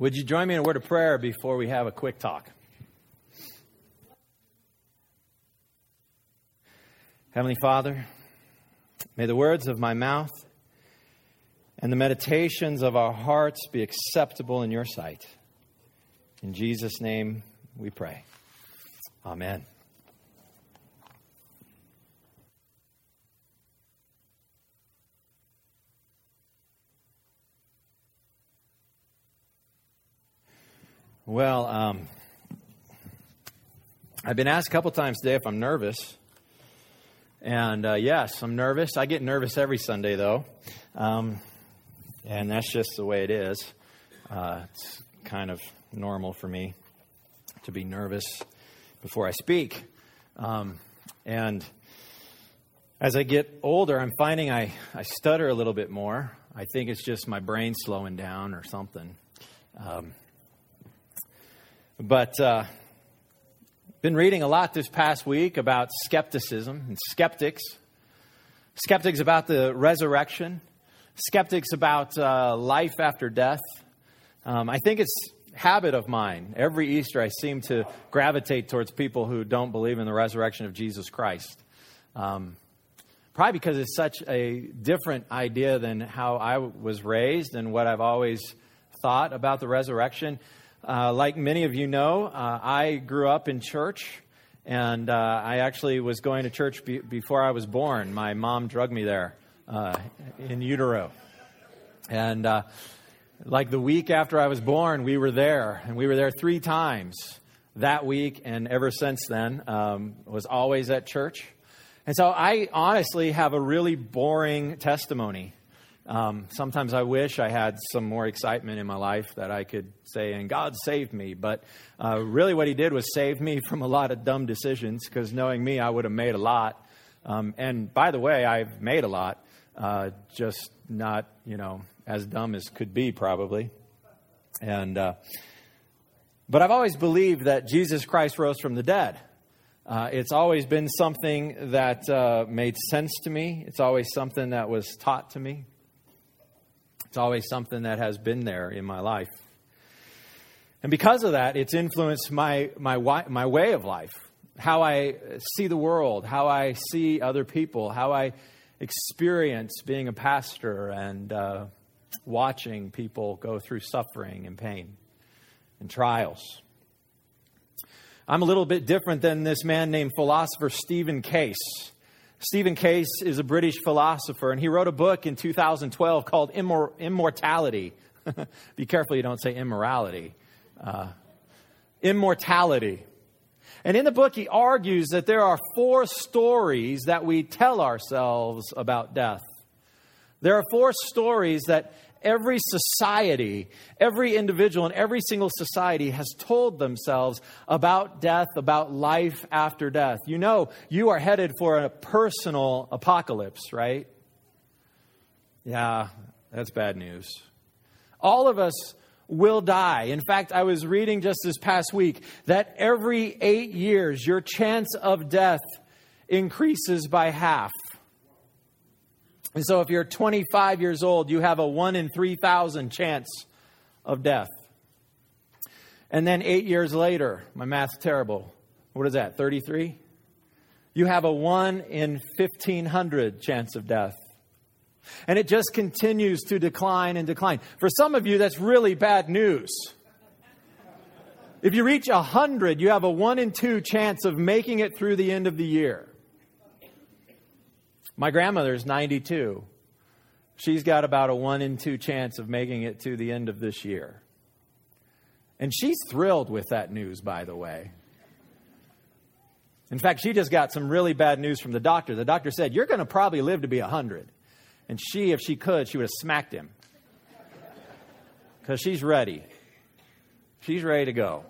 Would you join me in a word of prayer before we have a quick talk? Heavenly Father, may the words of my mouth and the meditations of our hearts be acceptable in your sight. In Jesus' name we pray. Amen. Well, um, I've been asked a couple times today if I'm nervous. And uh, yes, I'm nervous. I get nervous every Sunday, though. Um, and that's just the way it is. Uh, it's kind of normal for me to be nervous before I speak. Um, and as I get older, I'm finding I, I stutter a little bit more. I think it's just my brain slowing down or something. Um, but uh, been reading a lot this past week about skepticism and skeptics. Skeptics about the resurrection. Skeptics about uh, life after death. Um, I think it's habit of mine. Every Easter, I seem to gravitate towards people who don't believe in the resurrection of Jesus Christ. Um, probably because it's such a different idea than how I was raised and what I've always thought about the resurrection. Uh, like many of you know, uh, I grew up in church, and uh, I actually was going to church be- before I was born. My mom drugged me there uh, in utero. And uh, like the week after I was born, we were there, and we were there three times that week, and ever since then, um, was always at church. And so I honestly have a really boring testimony. Um, sometimes I wish I had some more excitement in my life that I could say, and God saved me. But uh, really, what He did was save me from a lot of dumb decisions because knowing me, I would have made a lot. Um, and by the way, I've made a lot, uh, just not, you know, as dumb as could be, probably. And, uh, but I've always believed that Jesus Christ rose from the dead. Uh, it's always been something that uh, made sense to me. It's always something that was taught to me. It's always something that has been there in my life. And because of that, it's influenced my, my, my way of life, how I see the world, how I see other people, how I experience being a pastor and uh, watching people go through suffering and pain and trials. I'm a little bit different than this man named philosopher Stephen Cave. Stephen Cave is a British philosopher, and he wrote a book in 2012 called Immor- Immortality. Be careful you don't say immorality. Uh, immortality. And in the book, he argues that there are four stories that we tell ourselves about death. There are four stories that every society, every individual in every single society has told themselves about death, about life after death. You know, you are headed for a personal apocalypse, right? Yeah, that's bad news. All of us will die. In fact, I was reading just this past week that every eight years, your chance of death increases by half. And so if you're 25 years old, you have a 1 in 3,000 chance of death. And then eight years later, my math's terrible. What is that, 33? You have a 1 in 1,500 chance of death. And it just continues to decline and decline. For some of you, that's really bad news. If you reach 100, you have a 1 in 2 chance of making it through the end of the year. My grandmother's 92. She's got about a 1 in 2 chance of making it to the end of this year. And she's thrilled with that news, by the way. In fact, she just got some really bad news from the doctor. The doctor said, You're going to probably live to be 100. And she, if she could, she would have smacked him. Because she's ready. She's ready to go.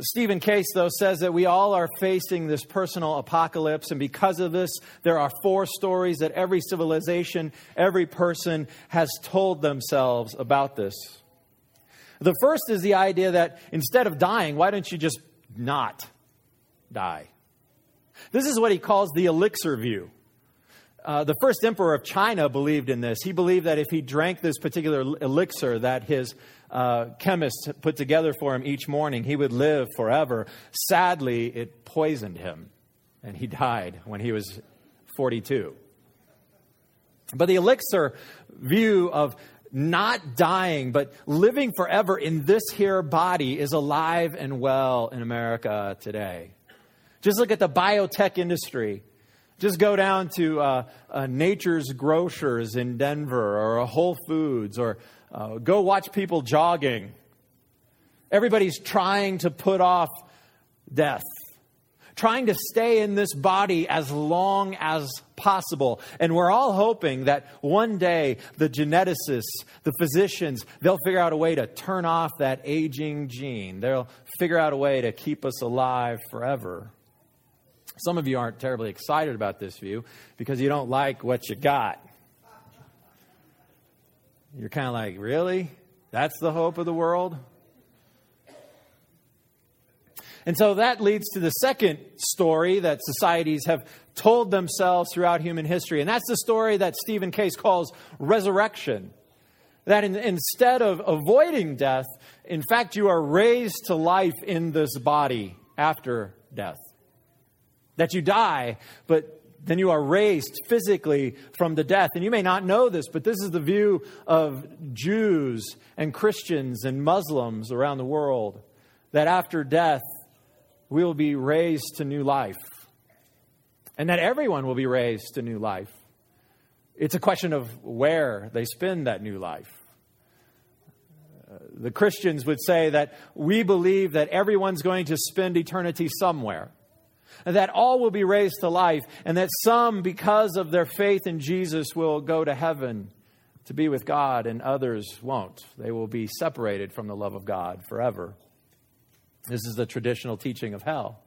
Stephen Cave, though, says that we all are facing this personal apocalypse, and because of this, there are four stories that every civilization, every person has told themselves about this. The first is the idea that instead of dying, why don't you just not die? This is what he calls the elixir view. Uh, the first emperor of China believed in this. He believed that if he drank this particular elixir that his uh, put together for him each morning, he would live forever. Sadly, it poisoned him, and he died when he was 42. But the elixir view of not dying, but living forever in this here body is alive and well in America today. Just look at the biotech industry. Just go down to uh, uh, Natural Grocers in Denver or a Whole Foods or uh, go watch people jogging. Everybody's trying to put off death trying to stay in this body as long as possible. And we're all hoping that one day the geneticists, the physicians, they'll figure out a way to turn off that aging gene. They'll figure out a way to keep us alive forever. Some of you aren't terribly excited about this view because you don't like what you got. You're kind of like, really? That's the hope of the world? And so that leads to the second story that societies have told themselves throughout human history. And that's the story that Stephen Cave calls resurrection. That in, instead of avoiding death, in fact, you are raised to life in this body after death. That you die, but then you are raised physically from the death. And you may not know this, but this is the view of Jews and Christians and Muslims around the world. That after death, we will be raised to new life. And that everyone will be raised to new life. It's a question of where they spend that new life. The Christians would say that we believe that everyone's going to spend eternity somewhere, that all will be raised to life, and that some, because of their faith in Jesus, will go to heaven to be with God, and others won't. They will be separated from the love of God forever. This is the traditional teaching of hell.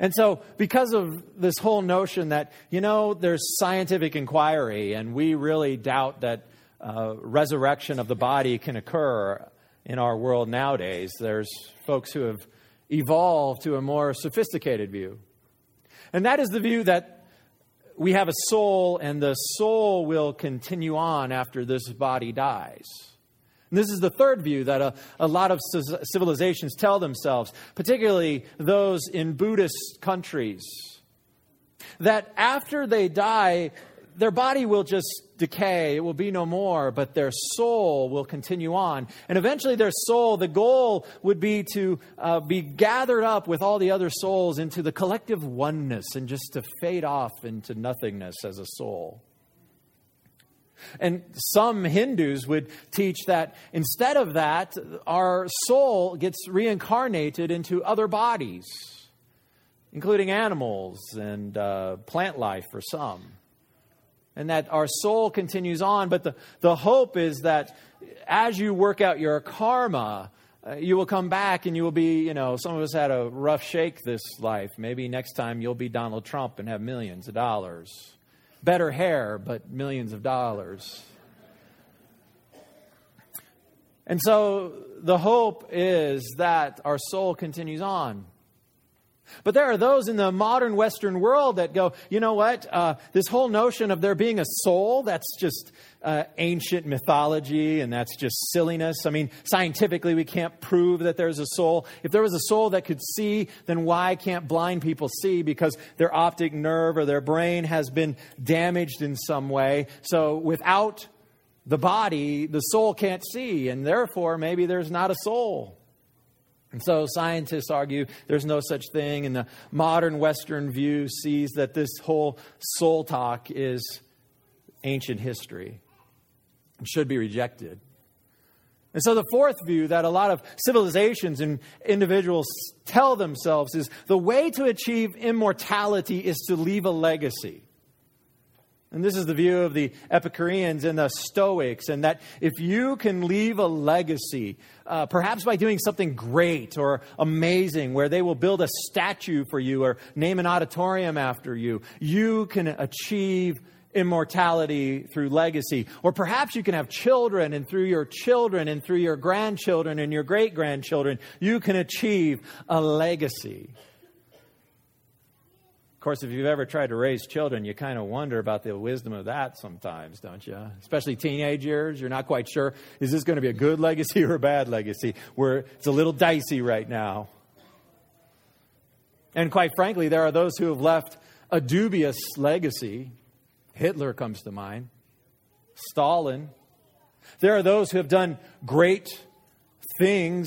And so, because of this whole notion that, you know, there's scientific inquiry and we really doubt that uh, resurrection of the body can occur in our world nowadays, there's folks who have evolved to a more sophisticated view. And that is the view that we have a soul and the soul will continue on after this body dies. And this is the third view that a, a lot of civilizations tell themselves, particularly those in Buddhist countries, that after they die, their body will just decay, it will be no more, but their soul will continue on. And eventually, their soul, the goal would be to uh, be gathered up with all the other souls into the collective oneness and just to fade off into nothingness as a soul. And some Hindus would teach that instead of that, our soul gets reincarnated into other bodies, including animals and uh, plant life for some. And that our soul continues on, but the, the hope is that as you work out your karma, uh, you will come back and you will be, you know, some of us had a rough shake this life. Maybe next time you'll be Donald Trump and have millions of dollars better hair, but millions of dollars. And so the hope is that our soul continues on. But there are those in the modern Western world that go, you know what? Uh, this whole notion of there being a soul, that's just uh, ancient mythology and that's just silliness. I mean, scientifically, we can't prove that there's a soul. If there was a soul that could see, then why can't blind people see? Because their optic nerve or their brain has been damaged in some way. So without the body, the soul can't see, and therefore, maybe there's not a soul. And so scientists argue there's no such thing, and the modern Western view sees that this whole soul talk is ancient history and should be rejected. And so, the fourth view that a lot of civilizations and individuals tell themselves is the way to achieve immortality is to leave a legacy. And this is the view of the Epicureans and the Stoics, and that if you can leave a legacy, uh, perhaps by doing something great or amazing, where they will build a statue for you or name an auditorium after you, you can achieve immortality through legacy. Or perhaps you can have children, and through your children, and through your grandchildren, and your great grandchildren, you can achieve a legacy. Of course, if you've ever tried to raise children, you kind of wonder about the wisdom of that sometimes, don't you? Especially teenage years, you're not quite sure is this going to be a good legacy or a bad legacy? Where it's a little dicey right now. And quite frankly, there are those who have left a dubious legacy. Hitler comes to mind, Stalin. There are those who have done great things,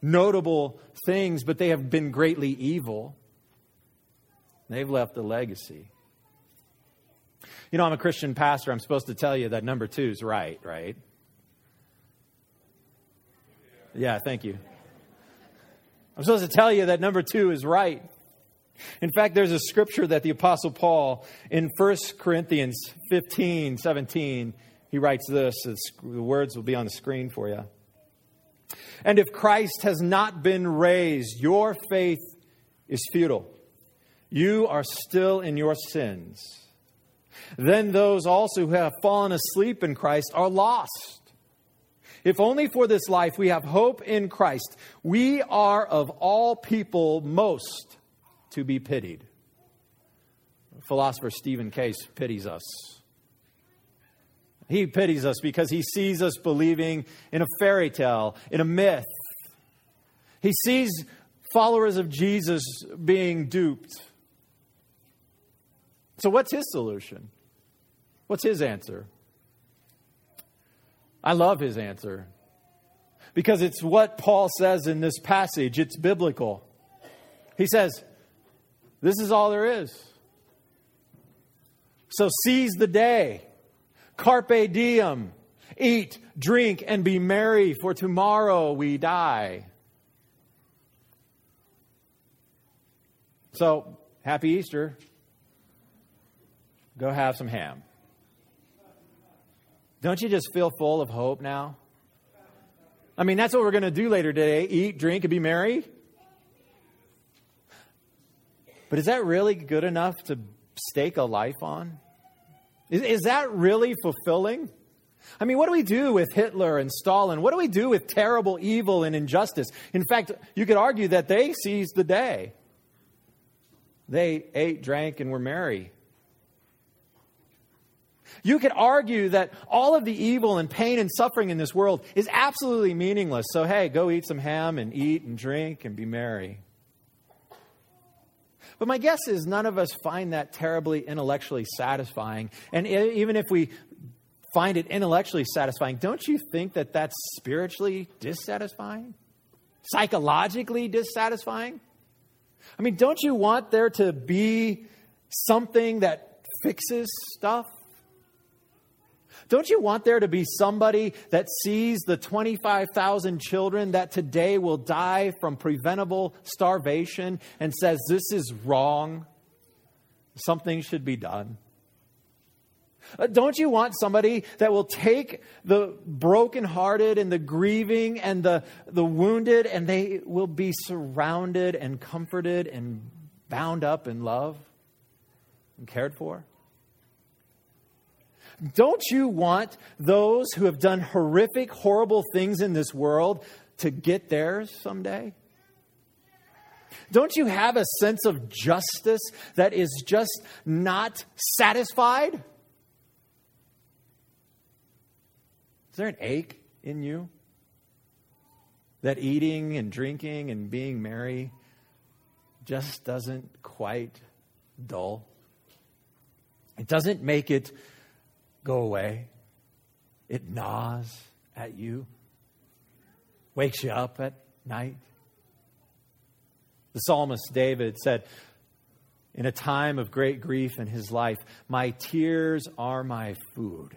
notable things, but they have been greatly evil. They've left a legacy. You know, I'm a Christian pastor. I'm supposed to tell you that number two is right, right? Yeah, thank you. I'm supposed to tell you that number two is right. In fact, there's a scripture that the Apostle Paul in 1 Corinthians 15 17, he writes this. the words will be on the screen for you. And if Christ has not been raised, your faith is futile. You are still in your sins. Then those also who have fallen asleep in Christ are lost. If only for this life we have hope in Christ, we are of all people most to be pitied. Philosopher Stephen Cave pities us. He pities us because he sees us believing in a fairy tale, in a myth. He sees followers of Jesus being duped. So, what's his solution? What's his answer? I love his answer because it's what Paul says in this passage. It's biblical. He says, This is all there is. So seize the day, carpe diem, eat, drink, and be merry, for tomorrow we die. So, happy Easter. Go have some ham. Don't you just feel full of hope now? I mean, that's what we're going to do later today eat, drink, and be merry. But is that really good enough to stake a life on? Is, is that really fulfilling? I mean, what do we do with Hitler and Stalin? What do we do with terrible evil and injustice? In fact, you could argue that they seized the day. They ate, drank, and were merry. You could argue that all of the evil and pain and suffering in this world is absolutely meaningless. So, hey, go eat some ham and eat and drink and be merry. But my guess is none of us find that terribly intellectually satisfying. And even if we find it intellectually satisfying, don't you think that that's spiritually dissatisfying? Psychologically dissatisfying? I mean, don't you want there to be something that fixes stuff? Don't you want there to be somebody that sees the 25,000 children that today will die from preventable starvation and says, This is wrong? Something should be done. Uh, don't you want somebody that will take the brokenhearted and the grieving and the, the wounded and they will be surrounded and comforted and bound up in love and cared for? Don't you want those who have done horrific, horrible things in this world to get theirs someday? Don't you have a sense of justice that is just not satisfied? Is there an ache in you? That eating and drinking and being merry just doesn't quite dull? It doesn't make it go away. It gnaws at you, wakes you up at night. The psalmist David said, In a time of great grief in his life, my tears are my food.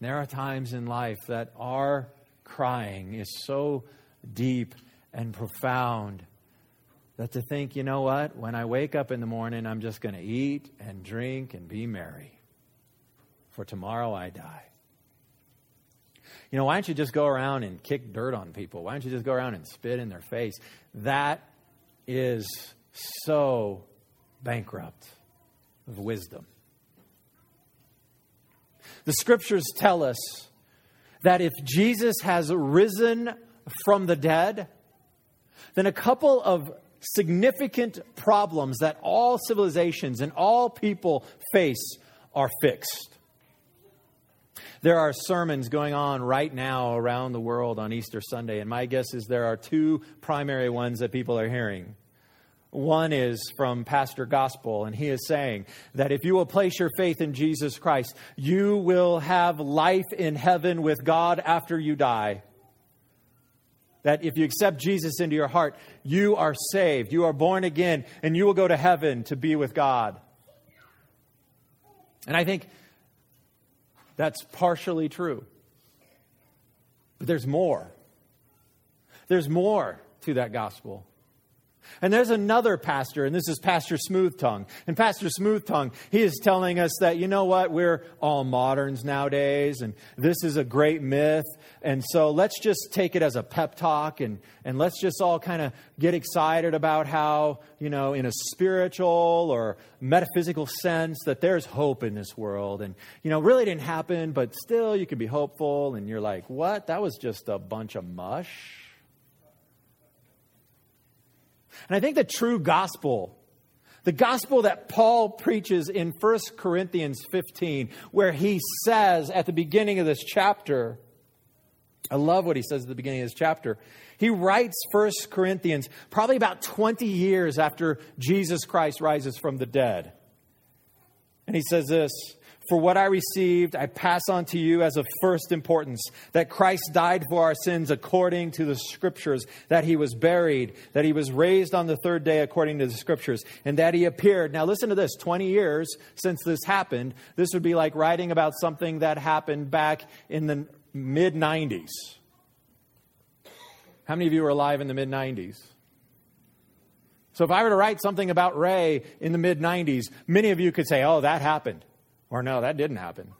There are times in life that our crying is so deep and profound that to think, you know what, when I wake up in the morning, I'm just going to eat and drink and be merry for tomorrow I die. You know, why don't you just go around and kick dirt on people? Why don't you just go around and spit in their face? That is so bankrupt of wisdom. The scriptures tell us that if Jesus has risen from the dead, then a couple of significant problems that all civilizations and all people face are fixed. There are sermons going on right now around the world on Easter Sunday, and my guess is there are two primary ones that people are hearing. One is from Pastor Gospel, and he is saying that if you will place your faith in Jesus Christ, you will have life in heaven with God after you die. That if you accept Jesus into your heart, you are saved, you are born again, and you will go to heaven to be with God. And I think that's partially true. But there's more. There's more to that gospel. And there's another pastor, and this is Pastor Smooth Tongue. And Pastor Smooth Tongue, he is telling us that, you know what, we're all moderns nowadays, and this is a great myth. And so let's just take it as a pep talk, and, and let's just all kind of get excited about how, you know, in a spiritual or metaphysical sense, that there's hope in this world. And, you know, really didn't happen, but still you can be hopeful. And you're like, what? That was just a bunch of mush. And I think the true gospel, the gospel that Paul preaches in 1 Corinthians 15, where he says at the beginning of this chapter, I love what he says at the beginning of this chapter. He writes 1 Corinthians probably about 20 years after Jesus Christ rises from the dead. And he says this for what I received, I pass on to you as of first importance that Christ died for our sins according to the Scriptures, that he was buried, that he was raised on the third day according to the Scriptures, and that he appeared. Now, listen to this 20 years since this happened. This would be like writing about something that happened back in the mid 90s. How many of you were alive in the mid 90s? So, if I were to write something about Ray in the mid 90s, many of you could say, oh, that happened. Or no, that didn't happen.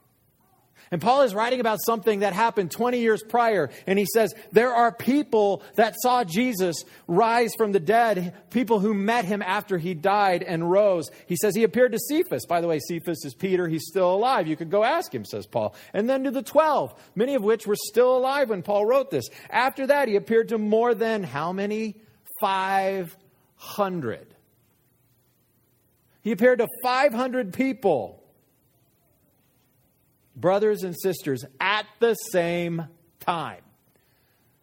And Paul is writing about something that happened 20 years prior. And he says, There are people that saw Jesus rise from the dead, people who met him after he died and rose. He says he appeared to Cephas. By the way, Cephas is Peter. He's still alive. You could go ask him, says Paul. And then to the 12, many of which were still alive when Paul wrote this. After that, he appeared to more than how many? 500. He appeared to 500 people brothers and sisters at the same time.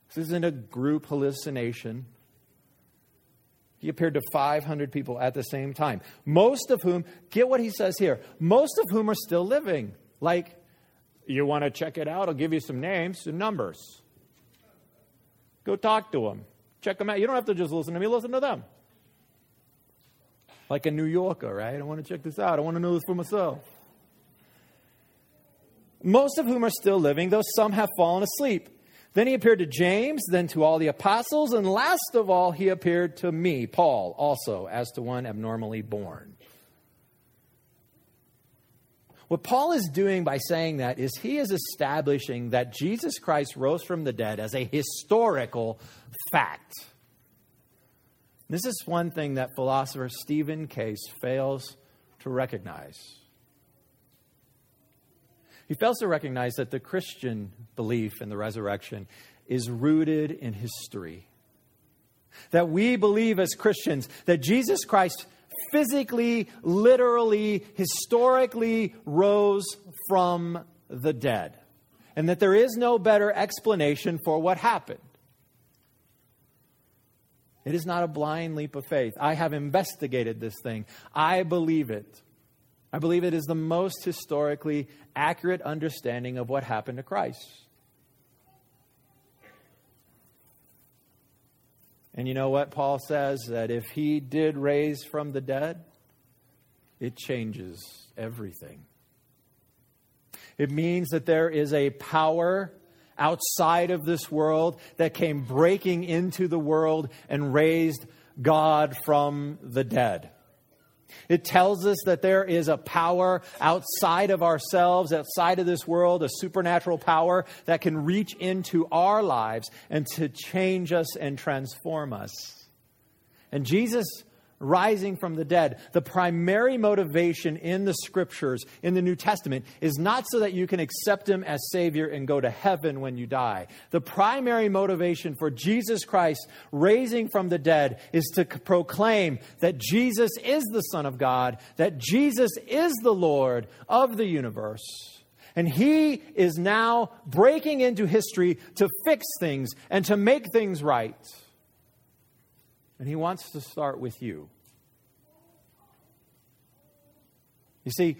This isn't a group hallucination. He appeared to 500 people at the same time, most of whom, get what he says here, most of whom are still living. Like, you want to check it out? I'll give you some names and numbers. Go talk to them. Check them out. You don't have to just listen to me, listen to them. Like a New Yorker, right? I want to check this out. I want to know this for myself most of whom are still living, though some have fallen asleep. Then he appeared to James, then to all the apostles, and last of all, he appeared to me, Paul, also, as to one abnormally born. What Paul is doing by saying that is he is establishing that Jesus Christ rose from the dead as a historical fact. This is one thing that philosopher Stephen Cave fails to recognize. He fails to recognize that the Christian belief in the resurrection is rooted in history. That we believe as Christians that Jesus Christ physically, literally, historically rose from the dead. And that there is no better explanation for what happened. It is not a blind leap of faith. I have investigated this thing. I believe it. I believe it is the most historically accurate understanding of what happened to Christ. And you know what Paul says? That if he did raise from the dead, it changes everything. It means that there is a power outside of this world that came breaking into the world and raised God from the dead. It tells us that there is a power outside of ourselves, outside of this world, a supernatural power that can reach into our lives and to change us and transform us. And Jesus rising from the dead, the primary motivation in the scriptures, in the New Testament, is not so that you can accept him as Savior and go to heaven when you die. The primary motivation for Jesus Christ raising from the dead is to proclaim that Jesus is the Son of God, that Jesus is the Lord of the universe. And he is now breaking into history to fix things and to make things right. And he wants to start with you. You see,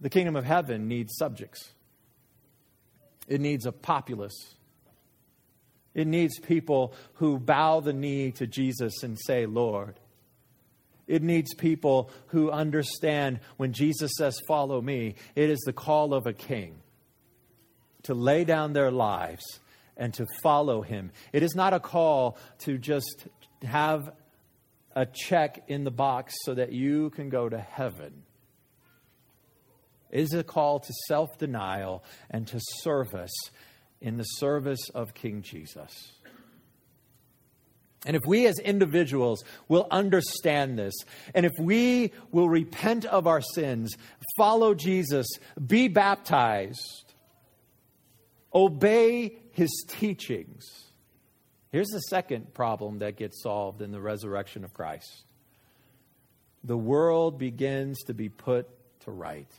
the kingdom of heaven needs subjects, it needs a populace. It needs people who bow the knee to Jesus and say, Lord. It needs people who understand when Jesus says, Follow me, it is the call of a king to lay down their lives and to follow him. It is not a call to just have a check in the box so that you can go to heaven. It is a call to self denial and to service in the service of King Jesus. And if we as individuals will understand this, and if we will repent of our sins, follow Jesus, be baptized, obey his teachings, here's the second problem that gets solved in the resurrection of Christ the world begins to be put to right.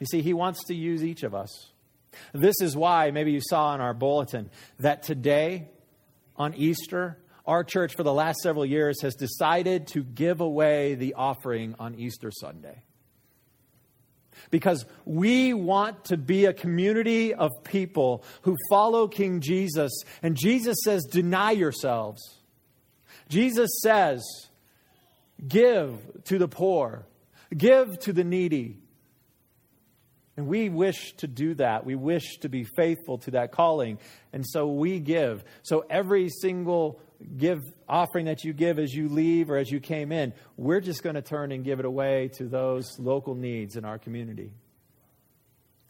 You see, he wants to use each of us. This is why, maybe you saw in our bulletin, that today, on Easter, our church for the last several years has decided to give away the offering on Easter Sunday. Because we want to be a community of people who follow King Jesus. And Jesus says, deny yourselves. Jesus says, give to the poor, give to the needy. And we wish to do that. We wish to be faithful to that calling. And so we give. So every single give offering that you give as you leave or as you came in, we're just going to turn and give it away to those local needs in our community.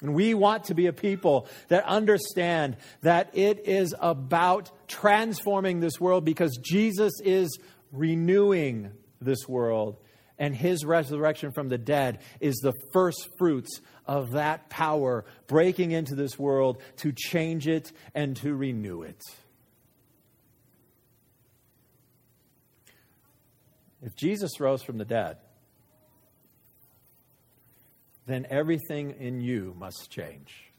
And we want to be a people that understand that it is about transforming this world because Jesus is renewing this world. And his resurrection from the dead is the first fruits of that power breaking into this world to change it and to renew it. If Jesus rose from the dead, then everything in you must change.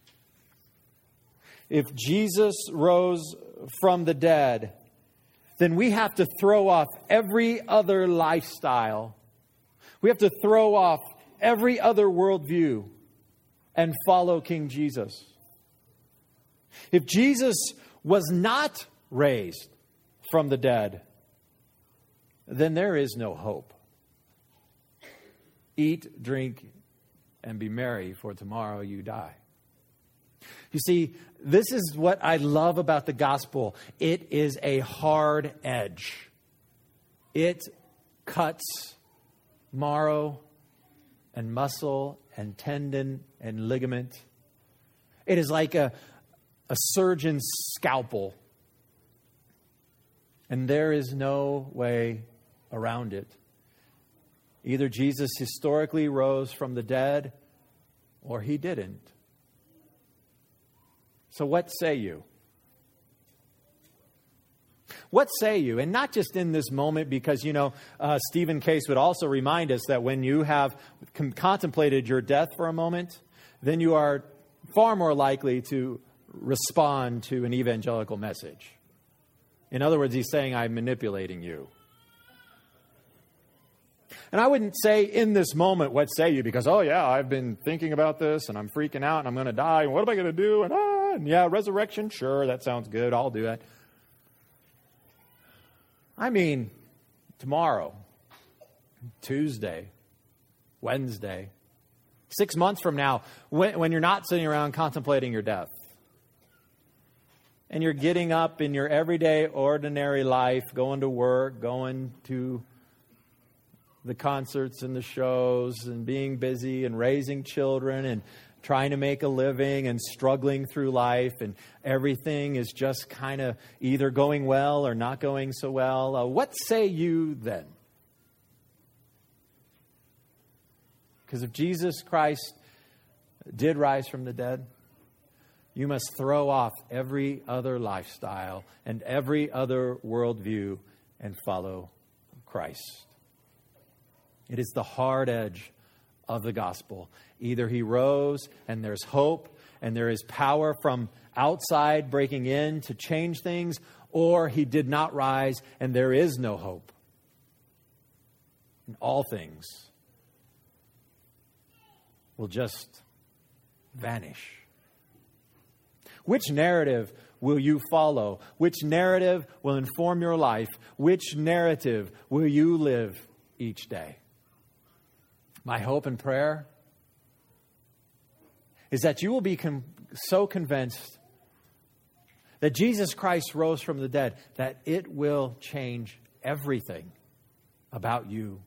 If Jesus rose from the dead, then we have to throw off every other lifestyle. We have to throw off every other worldview and follow King Jesus. If Jesus was not raised from the dead, then there is no hope. Eat, drink, and be merry, for tomorrow you die. You see, this is what I love about the gospel it is a hard edge, it cuts marrow and muscle and tendon and ligament. It is like a, a surgeon's scalpel. And there is no way around it. Either Jesus historically rose from the dead or he didn't. So, what say you? What say you? And not just in this moment, because, you know, uh, Stephen Cave would also remind us that when you have com- contemplated your death for a moment, then you are far more likely to respond to an evangelical message. In other words, he's saying, I'm manipulating you. And I wouldn't say in this moment, what say you? Because, oh, yeah, I've been thinking about this and I'm freaking out and I'm going to die. And what am I going to do? And, ah, and yeah, resurrection, sure, that sounds good. I'll do that. I mean, tomorrow, Tuesday, Wednesday, six months from now, when, when you're not sitting around contemplating your death and you're getting up in your everyday, ordinary life, going to work, going to the concerts and the shows, and being busy and raising children and trying to make a living and struggling through life, and everything is just kind of either going well or not going so well, uh, what say you then? Because if Jesus Christ did rise from the dead, you must throw off every other lifestyle and every other worldview and follow Christ. It is the hard edge of the gospel. Either he rose and there's hope and there is power from outside breaking in to change things, or he did not rise and there is no hope. And all things will just vanish. Which narrative will you follow? Which narrative will inform your life? Which narrative will you live each day? My hope and prayer is that you will be so convinced that Jesus Christ rose from the dead that it will change everything about you.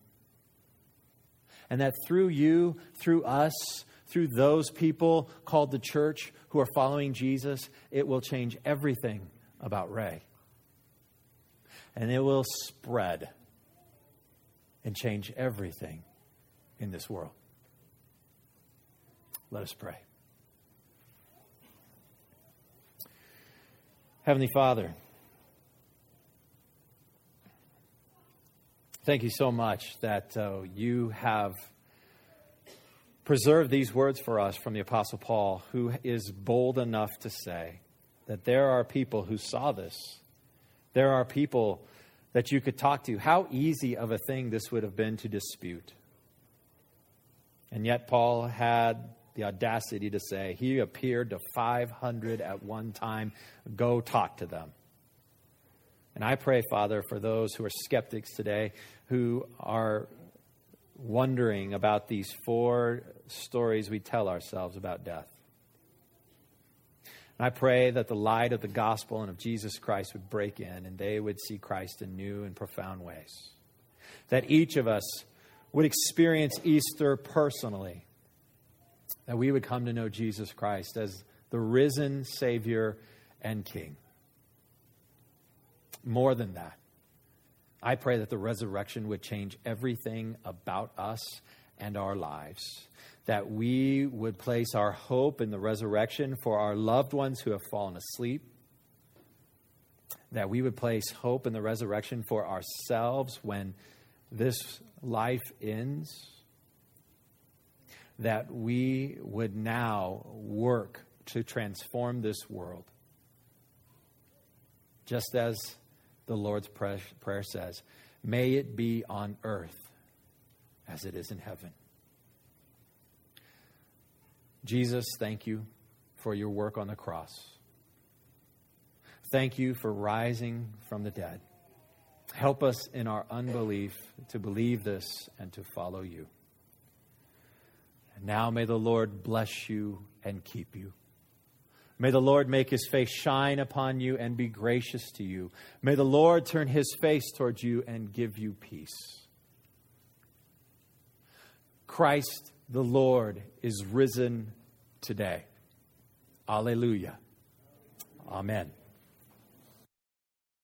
And that through you, through us, through those people called the church who are following Jesus, it will change everything about Ray. And it will spread and change everything in this world. Let us pray. Heavenly Father, thank you so much that uh, you have preserved these words for us from the Apostle Paul, who is bold enough to say that there are people who saw this. There are people that you could talk to. How easy of a thing this would have been to dispute. And yet, Paul had the audacity to say, He appeared to 500 at one time. Go talk to them. And I pray, Father, for those who are skeptics today who are wondering about these four stories we tell ourselves about death. And I pray that the light of the gospel and of Jesus Christ would break in and they would see Christ in new and profound ways. That each of us would experience Easter personally that we would come to know Jesus Christ as the risen Savior and King. More than that, I pray that the resurrection would change everything about us and our lives. That we would place our hope in the resurrection for our loved ones who have fallen asleep. That we would place hope in the resurrection for ourselves when this life ends that we would now work to transform this world. Just as the Lord's Prayer says, may it be on earth as it is in heaven. Jesus, thank you for your work on the cross. Thank you for rising from the dead. Help us in our unbelief to believe this and to follow you. And Now may the Lord bless you and keep you. May the Lord make his face shine upon you and be gracious to you. May the Lord turn his face towards you and give you peace. Christ the Lord is risen today. Alleluia. Amen.